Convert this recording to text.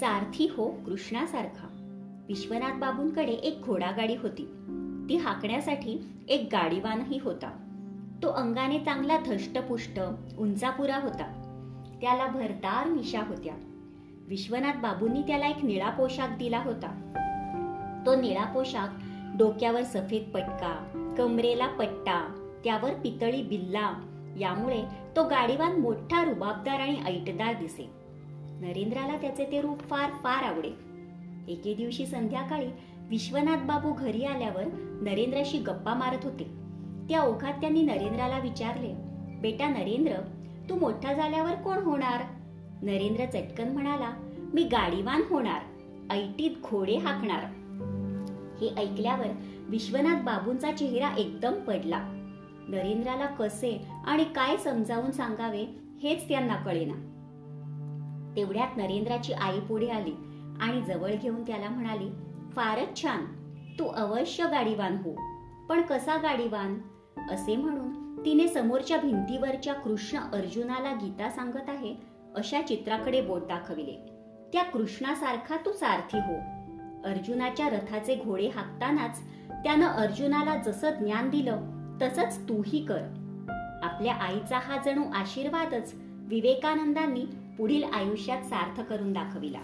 सारथी हो कृष्णासारखा. विश्वनाथ बाबूंकडे एक घोडागाडी होती. ती हाकण्यासाठी एक गाडीवानही होता. तो अंगाने चांगला धष्टपुष्ट उंचापुरा होता. त्याला भरदार मिशा होत्या. विश्वनाथ बाबूंनी त्याला एक निळा पोशाख दिला होता. तो निळा पोशाख डोक्यावर सफेद पटका कमरेला पट्टा त्यावर पितळी बिल्ला यामुळे तो गाडीवान मोठा रुबाबदार आणि ऐटदार दिसे. नरेंद्राला त्याचे ते रूप फार फार आवडे. एके दिवशी संध्याकाळी विश्वनाथ बाबू घरी आल्यावर नरेंद्राशी गप्पा मारत होते. त्या ओघात त्यांनी नरेंद्राला विचारले बेटा नरेंद्र तू मोठा झाल्यावर कोण होणार? नरेंद्र चटकन म्हणाला मी गाडीवान होणार ऐटीत घोडे हाकणार. हे ऐकल्यावर विश्वनाथ बाबूंचा चेहरा एकदम पडला. नरेंद्राला कसे आणि काय समजावून सांगावे हेच त्यांना कळेना. तेवढ्यात नरेंद्राची आई पुढे आली आणि जवळ घेऊन त्याला म्हणाली फारच छान तू अवश्य गाडीवान हो. पण कसा गाडीवान? असे म्हणून तिने समोरच्या भिंतीवरच्या कृष्ण अर्जुनाला गीता सांगत आहे अशा चित्राकडे बोट दाखविले. त्या कृष्णासारखा तू सारथी हो. अर्जुनाच्या रथाचे घोडे हाकतानाच त्यानं अर्जुनाला जसं ज्ञान दिलं तसंच तूही कर. आपल्या आईचा हा जणू आशीर्वादच विवेकानंदांनी पुढील आयुष्यात सार्थ करून दाखविला.